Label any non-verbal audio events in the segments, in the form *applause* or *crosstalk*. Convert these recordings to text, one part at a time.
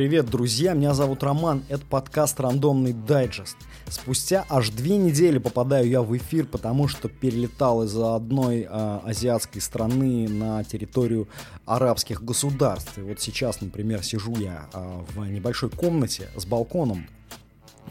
привет, друзья! Меня зовут Роман, это подкаст «Рандомный дайджест». Спустя аж две недели попадаю я в эфир, потому что перелетал из одной э, азиатской страны на территорию арабских государств. И вот сейчас, например, сижу я э, в небольшой комнате с балконом,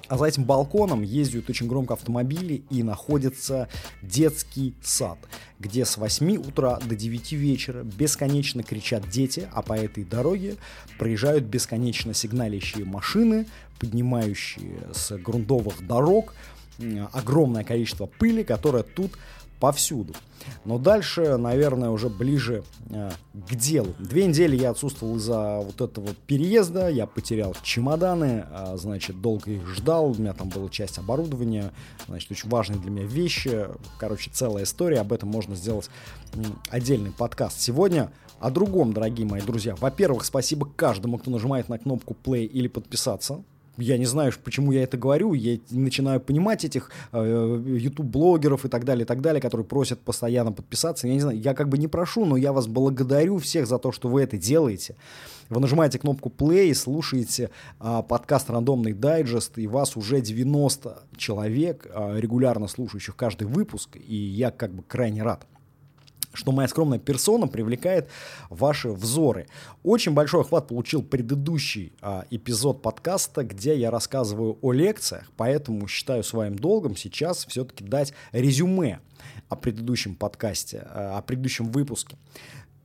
а за этим балконом ездят очень громко автомобили и находится детский сад, где с 8 утра до 9 вечера бесконечно кричат дети, а по этой дороге проезжают бесконечно сигналящие машины, поднимающие с грунтовых дорог огромное количество пыли, которое тут повсюду. Но дальше, наверное, уже ближе э, к делу. Две недели я отсутствовал из-за вот этого переезда, я потерял чемоданы, э, значит, долго их ждал, у меня там была часть оборудования, значит, очень важные для меня вещи. Короче, целая история, об этом можно сделать э, отдельный подкаст. Сегодня о другом, дорогие мои друзья. Во-первых, спасибо каждому, кто нажимает на кнопку play или подписаться я не знаю, почему я это говорю, я начинаю понимать этих э, YouTube-блогеров и так далее, и так далее, которые просят постоянно подписаться. Я не знаю, я как бы не прошу, но я вас благодарю всех за то, что вы это делаете. Вы нажимаете кнопку play, слушаете э, подкаст «Рандомный дайджест», и вас уже 90 человек, э, регулярно слушающих каждый выпуск, и я как бы крайне рад что моя скромная персона привлекает ваши взоры. Очень большой охват получил предыдущий а, эпизод подкаста, где я рассказываю о лекциях, поэтому считаю своим долгом сейчас все-таки дать резюме о предыдущем подкасте, а, о предыдущем выпуске.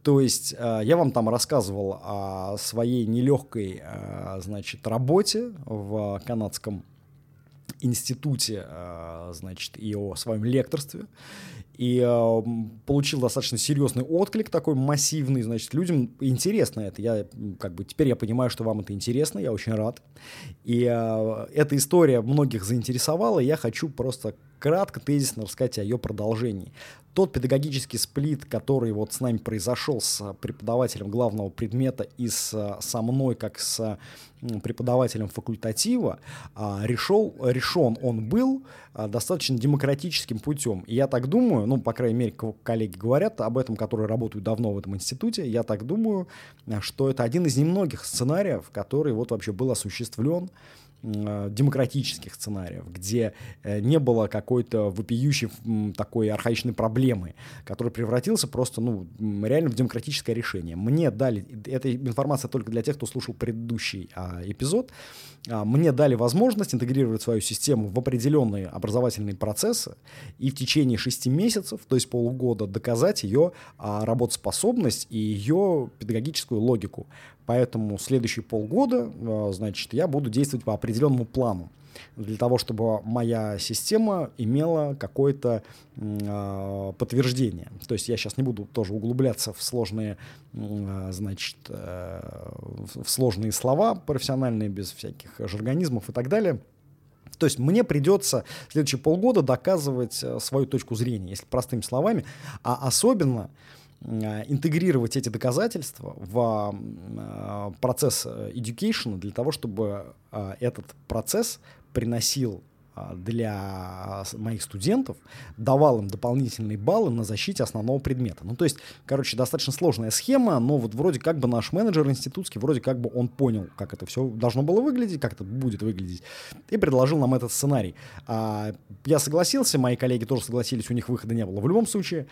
То есть а, я вам там рассказывал о своей нелегкой, а, значит, работе в канадском институте, значит, и о своем лекторстве и э, получил достаточно серьезный отклик такой массивный, значит, людям интересно это. Я как бы теперь я понимаю, что вам это интересно, я очень рад. И э, эта история многих заинтересовала, и я хочу просто кратко, тезисно рассказать о ее продолжении. Тот педагогический сплит, который вот с нами произошел с преподавателем главного предмета и с, со мной, как с преподавателем факультатива, а, решил, решен он был а, достаточно демократическим путем. И я так думаю, ну, по крайней мере, коллеги говорят об этом, которые работают давно в этом институте, я так думаю, что это один из немногих сценариев, который вот вообще был осуществлен демократических сценариев, где э, не было какой-то вопиющей такой архаичной проблемы, которая превратился просто, ну, реально в демократическое решение. Мне дали, эта информация только для тех, кто слушал предыдущий а, эпизод, а, мне дали возможность интегрировать свою систему в определенные образовательные процессы и в течение шести месяцев, то есть полугода, доказать ее а, работоспособность и ее педагогическую логику. Поэтому следующие полгода, а, значит, я буду действовать по определенному плану для того, чтобы моя система имела какое-то э, подтверждение. То есть я сейчас не буду тоже углубляться в сложные, э, значит, э, в сложные слова профессиональные, без всяких жаргонизмов и так далее. То есть мне придется следующие полгода доказывать э, свою точку зрения, если простыми словами, а особенно э, интегрировать эти доказательства в э, процесс education для того, чтобы этот процесс приносил для моих студентов, давал им дополнительные баллы на защите основного предмета. Ну, то есть, короче, достаточно сложная схема, но вот вроде как бы наш менеджер институтский, вроде как бы он понял, как это все должно было выглядеть, как это будет выглядеть, и предложил нам этот сценарий. А, я согласился, мои коллеги тоже согласились, у них выхода не было. В любом случае,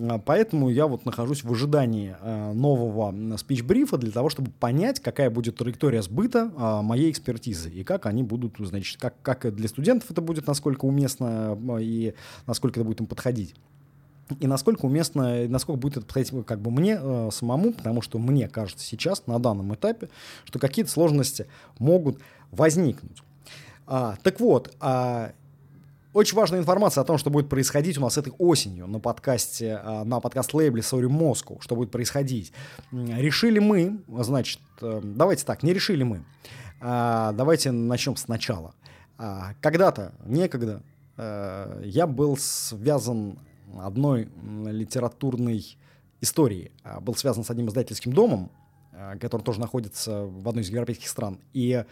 а, поэтому я вот нахожусь в ожидании а, нового спич-брифа для того, чтобы понять, какая будет траектория сбыта а, моей экспертизы и как они будут, значит, как, как для студентов это будет, насколько уместно и насколько это будет им подходить и насколько уместно, насколько будет это подходить как бы мне э, самому, потому что мне кажется сейчас, на данном этапе, что какие-то сложности могут возникнуть. А, так вот, а, очень важная информация о том, что будет происходить у нас этой осенью на подкасте, а, на подкаст-лейбле Sorry Moscow, что будет происходить. Решили мы, значит, э, давайте так, не решили мы. А, давайте начнем сначала. А, когда-то, некогда, э, я был связан одной литературной историей. Был связан с одним издательским домом, который тоже находится в одной из европейских стран. И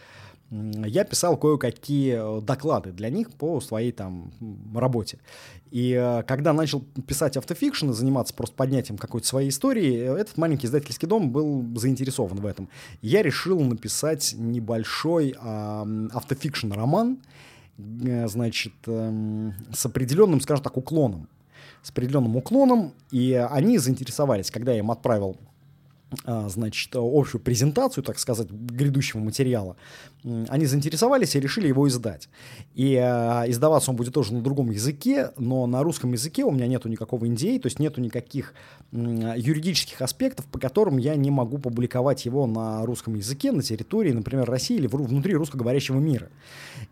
я писал кое-какие доклады для них по своей там работе. И э, когда начал писать автофикшн и заниматься просто поднятием какой-то своей истории, этот маленький издательский дом был заинтересован в этом. Я решил написать небольшой э, автофикшн-роман, э, значит, э, с определенным, скажем так, уклоном. С определенным уклоном, и они заинтересовались, когда я им отправил а, значит, общую презентацию, так сказать, грядущего материала, они заинтересовались и решили его издать. И э, издаваться он будет тоже на другом языке, но на русском языке у меня нету никакого NDA, то есть нету никаких юридических аспектов, по которым я не могу публиковать его на русском языке на территории, например, России или внутри русскоговорящего мира.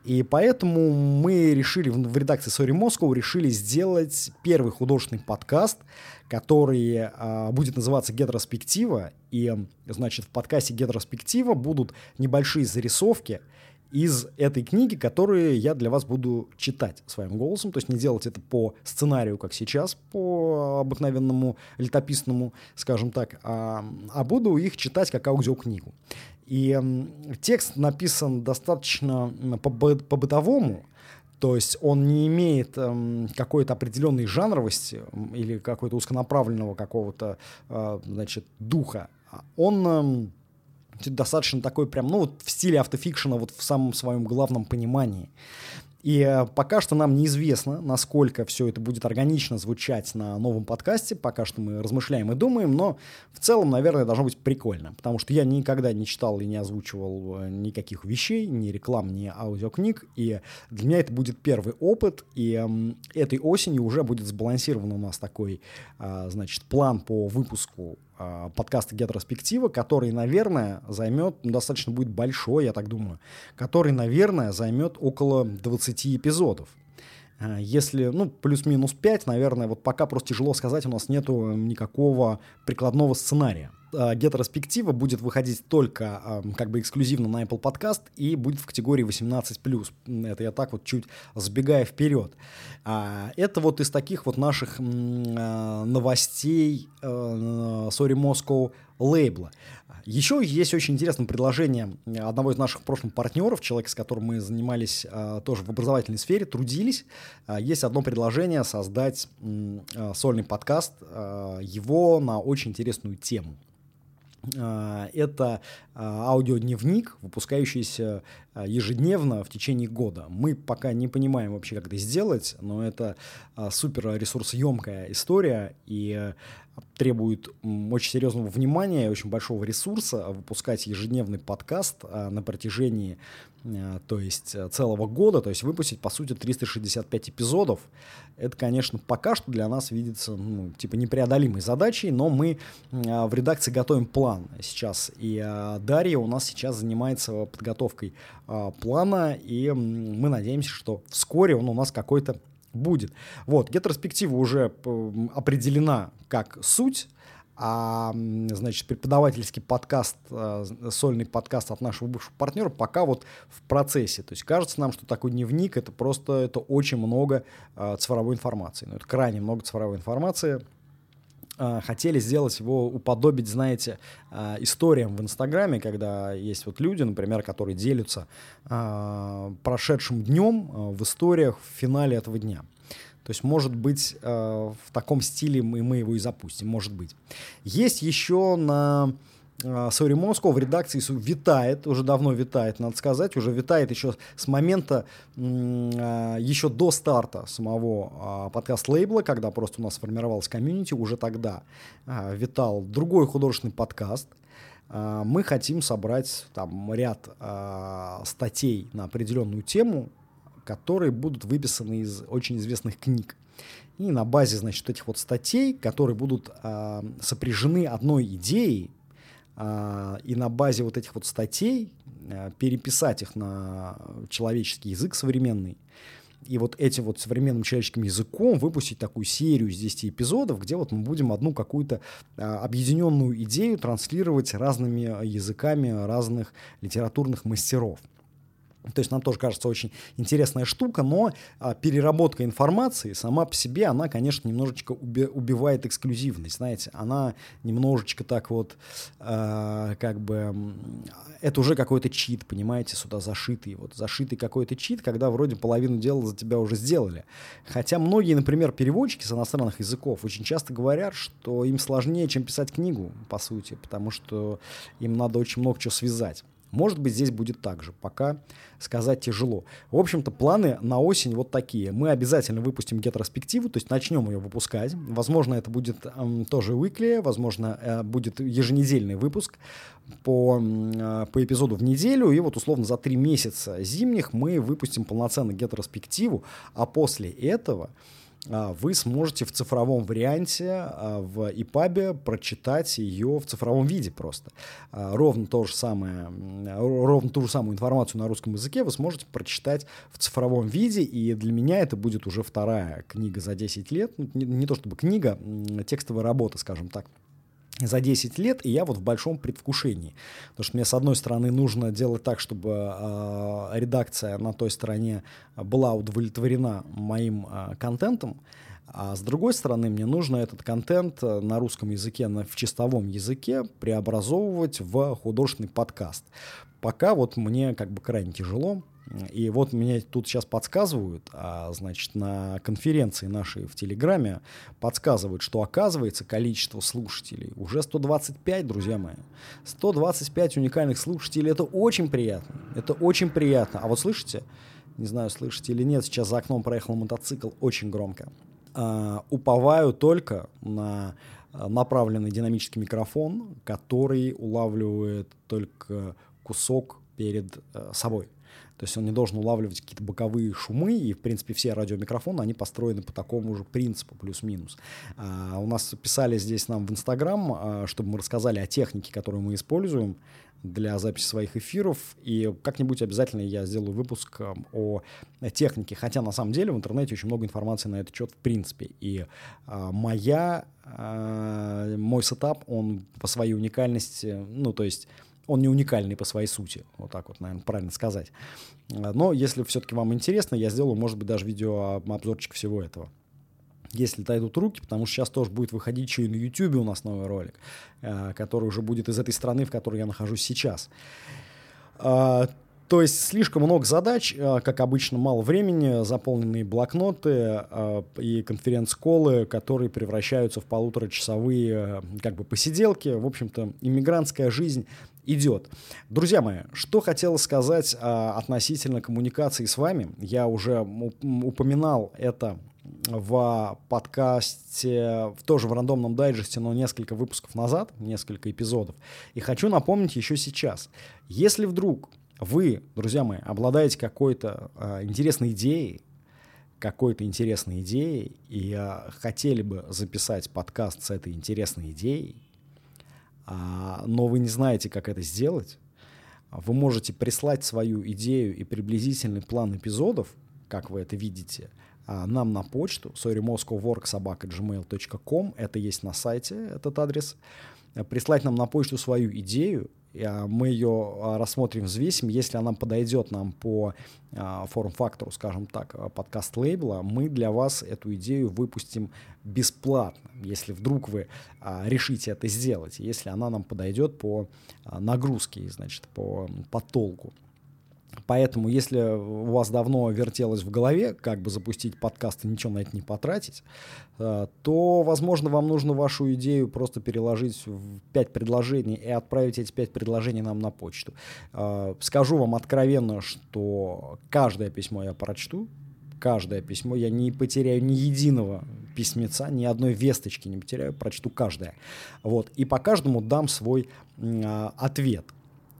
И поэтому мы решили в, в редакции Sorry Moscow решили сделать первый художественный подкаст, который э, будет называться «Гетроспектива». И, значит, в подкасте «Гетроспектива» будут небольшие зарисовки из этой книги, которые я для вас буду читать своим голосом, то есть не делать это по сценарию, как сейчас, по обыкновенному летописному, скажем так, а, а буду их читать как аудиокнигу. И текст написан достаточно по-бытовому, то есть он не имеет эм, какой-то определенной жанровости или какой-то узконаправленного какого-то, э, значит, духа. Он эм, достаточно такой прям, ну, вот в стиле автофикшена, вот в самом своем главном понимании. И э, пока что нам неизвестно, насколько все это будет органично звучать на новом подкасте. Пока что мы размышляем и думаем, но в целом, наверное, должно быть прикольно. Потому что я никогда не читал и не озвучивал э, никаких вещей, ни реклам, ни аудиокниг. И для меня это будет первый опыт. И эм, этой осенью уже будет сбалансирован у нас такой, э, значит, план по выпуску подкаста «Гетроспектива», который, наверное, займет, ну, достаточно будет большой, я так думаю, который, наверное, займет около 20 эпизодов. Э, если, ну, плюс-минус 5, наверное, вот пока просто тяжело сказать, у нас нету никакого прикладного сценария. Э, гетероспектива будет выходить только эм, как бы эксклюзивно на Apple Podcast и будет в категории 18+. Это я так вот чуть сбегая вперед. А, это вот из таких вот наших э, новостей Sorry Moscow лейбла. Еще есть очень интересное предложение одного из наших прошлых партнеров, человека, с которым мы занимались тоже в образовательной сфере, трудились. Есть одно предложение создать сольный подкаст, его на очень интересную тему. А, это а, аудиодневник, выпускающийся а, ежедневно в течение года. Мы пока не понимаем вообще, как это сделать, но это супер ресурсоемкая история и требует очень серьезного внимания и очень большого ресурса выпускать ежедневный подкаст на протяжении Э, то есть э, целого года, то есть выпустить, по сути, 365 эпизодов, это, конечно, пока что для нас видится, ну, типа, непреодолимой задачей, но мы э, в редакции готовим план сейчас, и Дарья у нас сейчас занимается подготовкой плана, и мы надеемся, что вскоре он у нас какой-то будет. Вот, гетерспектива уже определена как суть, а, значит, преподавательский подкаст, а, сольный подкаст от нашего бывшего партнера пока вот в процессе. То есть кажется нам, что такой дневник это просто это очень много а, цифровой информации. Ну, это крайне много цифровой информации. Хотели сделать его, уподобить, знаете, историям в Инстаграме, когда есть вот люди, например, которые делятся прошедшим днем в историях в финале этого дня. То есть, может быть, в таком стиле мы его и запустим, может быть. Есть еще на э, Sorry Moscow в редакции витает, уже давно витает, надо сказать, уже витает еще с момента, э, еще до старта самого подкаст-лейбла, когда просто у нас сформировалась комьюнити, уже тогда витал другой художественный подкаст, мы хотим собрать там ряд статей на определенную тему, которые будут выписаны из очень известных книг. И на базе, значит, этих вот статей, которые будут сопряжены одной идеей, и на базе вот этих вот статей э, переписать их на человеческий язык современный, и вот этим вот современным человеческим языком выпустить такую серию из 10 эпизодов, где вот мы будем одну какую-то а, объединенную идею транслировать разными языками разных литературных мастеров. То есть нам тоже кажется очень интересная штука, но а, переработка информации сама по себе, она, конечно, немножечко уби- убивает эксклюзивность, знаете, она немножечко так вот, а, как бы, это уже какой-то чит, понимаете, сюда зашитый, вот зашитый какой-то чит, когда вроде половину дела за тебя уже сделали. Хотя многие, например, переводчики с иностранных языков очень часто говорят, что им сложнее, чем писать книгу, по сути, потому что им надо очень много чего связать. Может быть, здесь будет так же, пока сказать тяжело. В общем-то, планы на осень вот такие. Мы обязательно выпустим гетроспективу, то есть начнем ее выпускать. Возможно, это будет эм, тоже weekly, возможно, э, будет еженедельный выпуск по, э, по эпизоду в неделю. И вот условно за три месяца зимних мы выпустим полноценную гетроспективу, а после этого вы сможете в цифровом варианте а, в EPUB прочитать ее в цифровом виде просто. А, ровно то же самое, ровно ту же самую информацию на русском языке вы сможете прочитать в цифровом виде, и для меня это будет уже вторая книга за 10 лет, ну, не, не то чтобы книга, текстовая работа, скажем так за 10 лет, и я вот в большом предвкушении. Потому что мне, с одной стороны, нужно делать так, чтобы э, редакция на той стороне была удовлетворена моим э, контентом, а с другой стороны, мне нужно этот контент на русском языке, на, в чистовом языке преобразовывать в художественный подкаст. Пока вот мне как бы крайне тяжело, и вот мне тут сейчас подсказывают, а, значит, на конференции нашей в Телеграме подсказывают, что оказывается количество слушателей уже 125, друзья мои. 125 уникальных слушателей, это очень приятно, это очень приятно. А вот слышите, не знаю, слышите или нет, сейчас за окном проехал мотоцикл очень громко. А, уповаю только на а, направленный динамический микрофон, который улавливает только кусок перед э, собой. То есть он не должен улавливать какие-то боковые шумы, и, в принципе, все радиомикрофоны, они построены по такому же принципу, плюс-минус. А, у нас писали здесь нам в Инстаграм, а, чтобы мы рассказали о технике, которую мы используем для записи своих эфиров, и как-нибудь обязательно я сделаю выпуск а, о технике, хотя на самом деле в интернете очень много информации на этот счет в принципе, и а, моя, а, мой сетап, он по своей уникальности, ну, то есть он не уникальный по своей сути, вот так вот, наверное, правильно сказать. Но если все-таки вам интересно, я сделаю, может быть, даже видео обзорчик всего этого. Если дойдут руки, потому что сейчас тоже будет выходить еще и на YouTube у нас новый ролик, э, который уже будет из этой страны, в которой я нахожусь сейчас. А, то есть слишком много задач, э, как обычно, мало времени, заполненные блокноты э, и конференц-колы, которые превращаются в полуторачасовые как бы посиделки. В общем-то, иммигрантская жизнь идет. Друзья мои, что хотел сказать относительно коммуникации с вами. Я уже упоминал это в подкасте, в тоже в рандомном дайджесте, но несколько выпусков назад, несколько эпизодов. И хочу напомнить еще сейчас. Если вдруг вы, друзья мои, обладаете какой-то а, интересной идеей, какой-то интересной идеей и а, хотели бы записать подкаст с этой интересной идеей, а, но вы не знаете, как это сделать, вы можете прислать свою идею и приблизительный план эпизодов, как вы это видите, нам на почту sorrymoscowworksobaka.gmail.com, это есть на сайте, этот адрес, прислать нам на почту свою идею, а, мы ее а, рассмотрим, взвесим. Если она подойдет нам по а, форм-фактору, скажем так, подкаст лейбла, мы для вас эту идею выпустим бесплатно, если вдруг вы решите это сделать, если она нам подойдет по нагрузке, значит, по, по толку. Поэтому, если у вас давно вертелось в голове, как бы запустить подкаст и ничего на это не потратить, э, то, возможно, вам нужно вашу идею просто переложить в пять предложений и отправить эти пять предложений нам на почту. Э, скажу вам откровенно, что каждое письмо я прочту, каждое письмо, я не потеряю ни единого письмеца, ни одной весточки не потеряю, прочту каждое. Вот. И по каждому дам свой э, ответ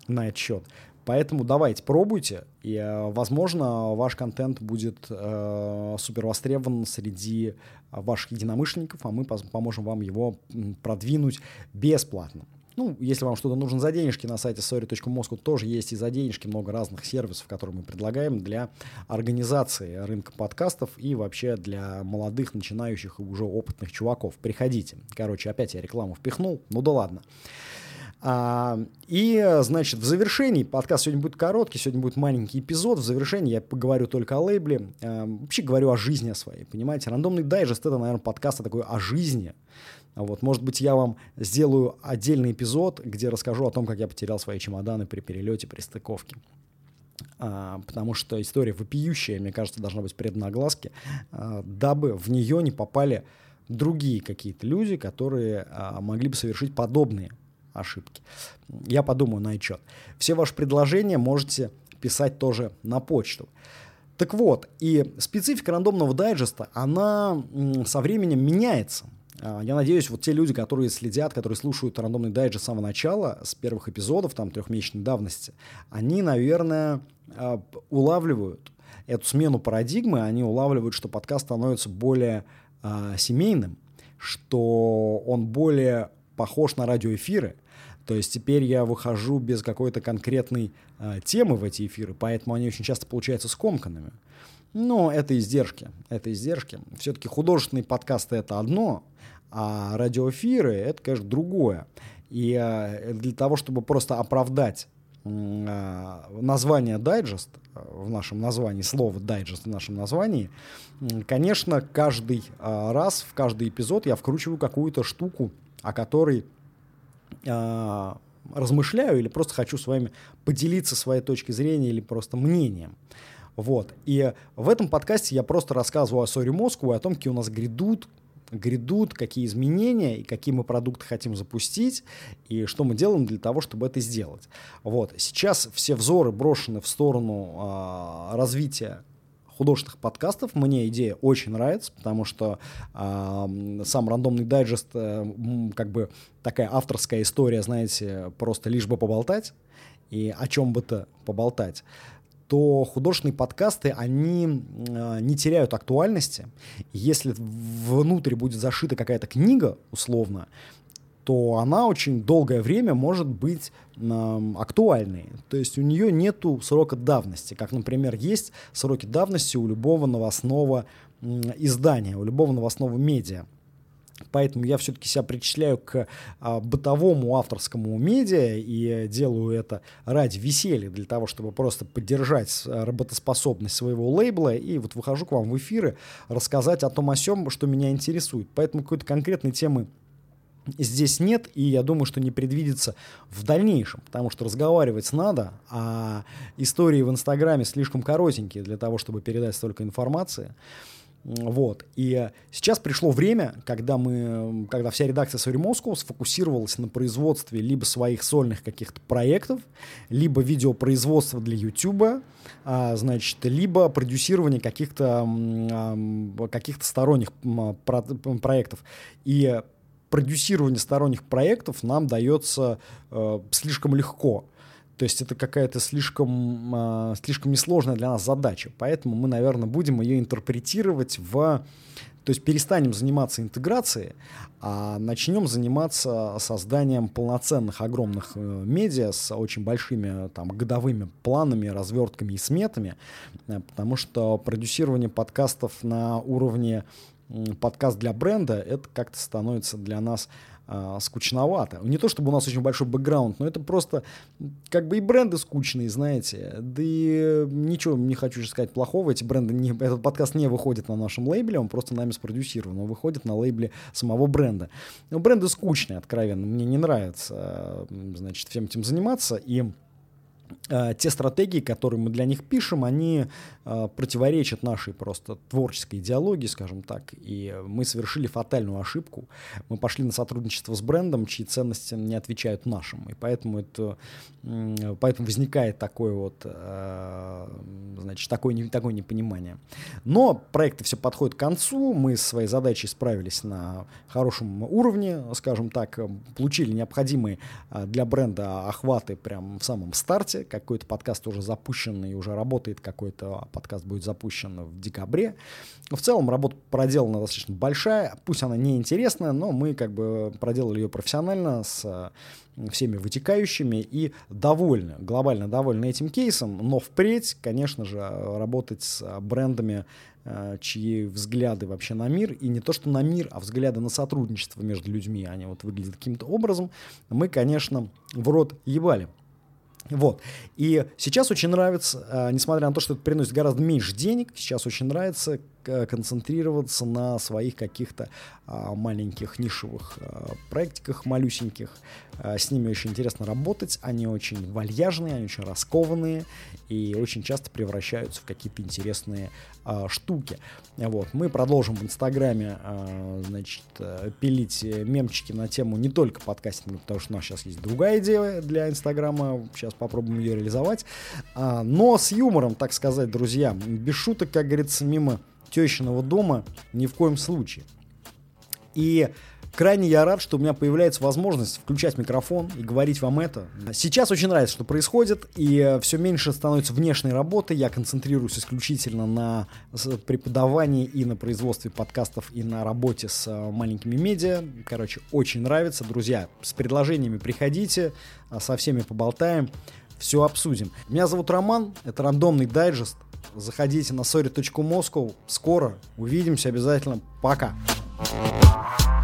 на этот счет. Поэтому давайте, пробуйте, и, э, возможно, ваш контент будет э, супер востребован среди ваших единомышленников, а мы поможем вам его продвинуть бесплатно. Ну, если вам что-то нужно за денежки, на сайте sorry.moscow тоже есть и за денежки много разных сервисов, которые мы предлагаем для организации рынка подкастов и вообще для молодых, начинающих и уже опытных чуваков. Приходите. Короче, опять я рекламу впихнул, ну да ладно. А, и, значит, в завершении, подкаст сегодня будет короткий, сегодня будет маленький эпизод, в завершении я поговорю только о лейбле, а, вообще говорю о жизни своей, понимаете? Рандомный дайджест — это, наверное, подкаст такой о жизни, вот, может быть, я вам сделаю отдельный эпизод, где расскажу о том, как я потерял свои чемоданы при перелете, при стыковке. А, потому что история вопиющая, мне кажется, должна быть предана огласке, а, дабы в нее не попали другие какие-то люди, которые а, могли бы совершить подобные ошибки. Я подумаю на отчет. Все ваши предложения можете писать тоже на почту. Так вот, и специфика рандомного дайджеста, она со временем меняется. А, я надеюсь, вот те люди, которые следят, которые слушают рандомный дайджест с самого начала, с первых эпизодов, там, трехмесячной давности, они, наверное, а, улавливают эту смену парадигмы, они улавливают, что подкаст становится более а, семейным, что он более похож на радиоэфиры, то есть теперь я выхожу без какой-то конкретной э, темы в эти эфиры, поэтому они очень часто получаются скомканными. Но это издержки, это издержки. Все-таки художественные подкасты это одно, а радиоэфиры это, конечно, другое. И э, для того, чтобы просто оправдать э, название дайджест в нашем названии, слово дайджест в нашем названии, конечно, каждый раз, в каждый эпизод я вкручиваю какую-то штуку, о которой э, размышляю или просто хочу с вами поделиться своей точкой зрения или просто мнением. Вот. И в этом подкасте я просто рассказываю о Sorry Москву и о том, какие у нас грядут грядут, какие изменения и какие мы продукты хотим запустить, и что мы делаем для того, чтобы это сделать. Вот. Сейчас все взоры брошены в сторону э, развития художественных подкастов. Мне идея очень нравится, потому что э, сам рандомный дайджест э, как бы такая авторская история, знаете, просто лишь бы поболтать и о чем бы то поболтать то художественные подкасты, они э, не теряют актуальности. Если внутрь будет зашита какая-то книга, условно, то она очень долгое время может быть э, актуальной. То есть у нее нету срока давности, как, например, есть сроки давности у любого новостного э, издания, у любого новостного медиа. Поэтому я все-таки себя причисляю к а, бытовому авторскому медиа и делаю это ради веселья, для того, чтобы просто поддержать работоспособность своего лейбла. И вот выхожу к вам в эфиры рассказать о том о сем, что меня интересует. Поэтому какой-то конкретной темы здесь нет, и я думаю, что не предвидится в дальнейшем, потому что разговаривать надо, а истории в Инстаграме слишком коротенькие для того, чтобы передать столько информации. Вот. И сейчас пришло время, когда мы, когда вся редакция Sorry Moscow сфокусировалась на производстве либо своих сольных каких-то проектов, либо видеопроизводства для YouTube, а, значит, либо продюсирование каких-то а, каких-то сторонних про проектов. И продюсирование сторонних проектов нам дается э, слишком легко. То есть это какая-то слишком, э, слишком несложная для нас задача. Поэтому мы, наверное, будем ее интерпретировать в... То есть перестанем заниматься интеграцией, а начнем заниматься созданием полноценных огромных э, медиа с очень большими там, годовыми планами, развертками и сметами, э, потому что продюсирование подкастов на уровне подкаст для бренда, это как-то становится для нас э, скучновато. Не то чтобы у нас очень большой бэкграунд, но это просто как бы и бренды скучные, знаете. Да и ничего не хочу сказать плохого. Эти бренды, не, *laughs* этот подкаст не выходит на нашем лейбле, он просто нами спродюсирован, он выходит на лейбле самого бренда. Но бренды скучные, откровенно. Мне не нравится, значит, всем этим заниматься. И Э, те стратегии, которые мы для них пишем, они э, противоречат нашей просто творческой идеологии, скажем так, и мы совершили фатальную ошибку. Мы пошли на сотрудничество с брендом, чьи ценности не отвечают нашим, и поэтому это, поэтому возникает такое вот, э, значит, такое, такое непонимание. Но проекты все подходят к концу, мы с своей задачей справились на хорошем уровне, скажем так, получили необходимые для бренда охваты прямо в самом старте, Какой-то подкаст уже запущен и уже работает, какой-то подкаст будет запущен в декабре. В целом работа проделана достаточно большая, пусть она не интересная, но мы как бы проделали ее профессионально с всеми вытекающими и довольны, глобально довольны этим кейсом, но впредь, конечно же, работать с брендами, э, чьи взгляды вообще на мир, и не то что на мир, а взгляды на сотрудничество между людьми, они вот выглядят каким-то образом, мы, конечно, в рот ебали. Вот. И сейчас очень нравится, э, несмотря на то, что это приносит гораздо меньше денег, сейчас очень нравится концентрироваться на своих каких-то а, маленьких нишевых а, проектиках, малюсеньких. А, с ними очень интересно работать, они очень вальяжные, они очень раскованные и очень часто превращаются в какие-то интересные а, штуки. Вот. Мы продолжим в Инстаграме а, значит, пилить мемчики на тему не только подкастинга, потому что у нас сейчас есть другая идея для Инстаграма, сейчас попробуем ее реализовать, но с юмором, так сказать, друзья, без шуток, как говорится, мимо тещиного дома ни в коем случае. И крайне я рад, что у меня появляется возможность включать микрофон и говорить вам это. Сейчас очень нравится, что происходит, и все меньше становится внешней работы. Я концентрируюсь исключительно на преподавании и на производстве подкастов, и на работе с э, маленькими медиа. Короче, очень нравится. Друзья, с предложениями приходите, а со всеми поболтаем, все обсудим. Меня зовут Роман, это рандомный дайджест. Заходите на sorry.moscow. Скоро увидимся обязательно. Пока. Uh.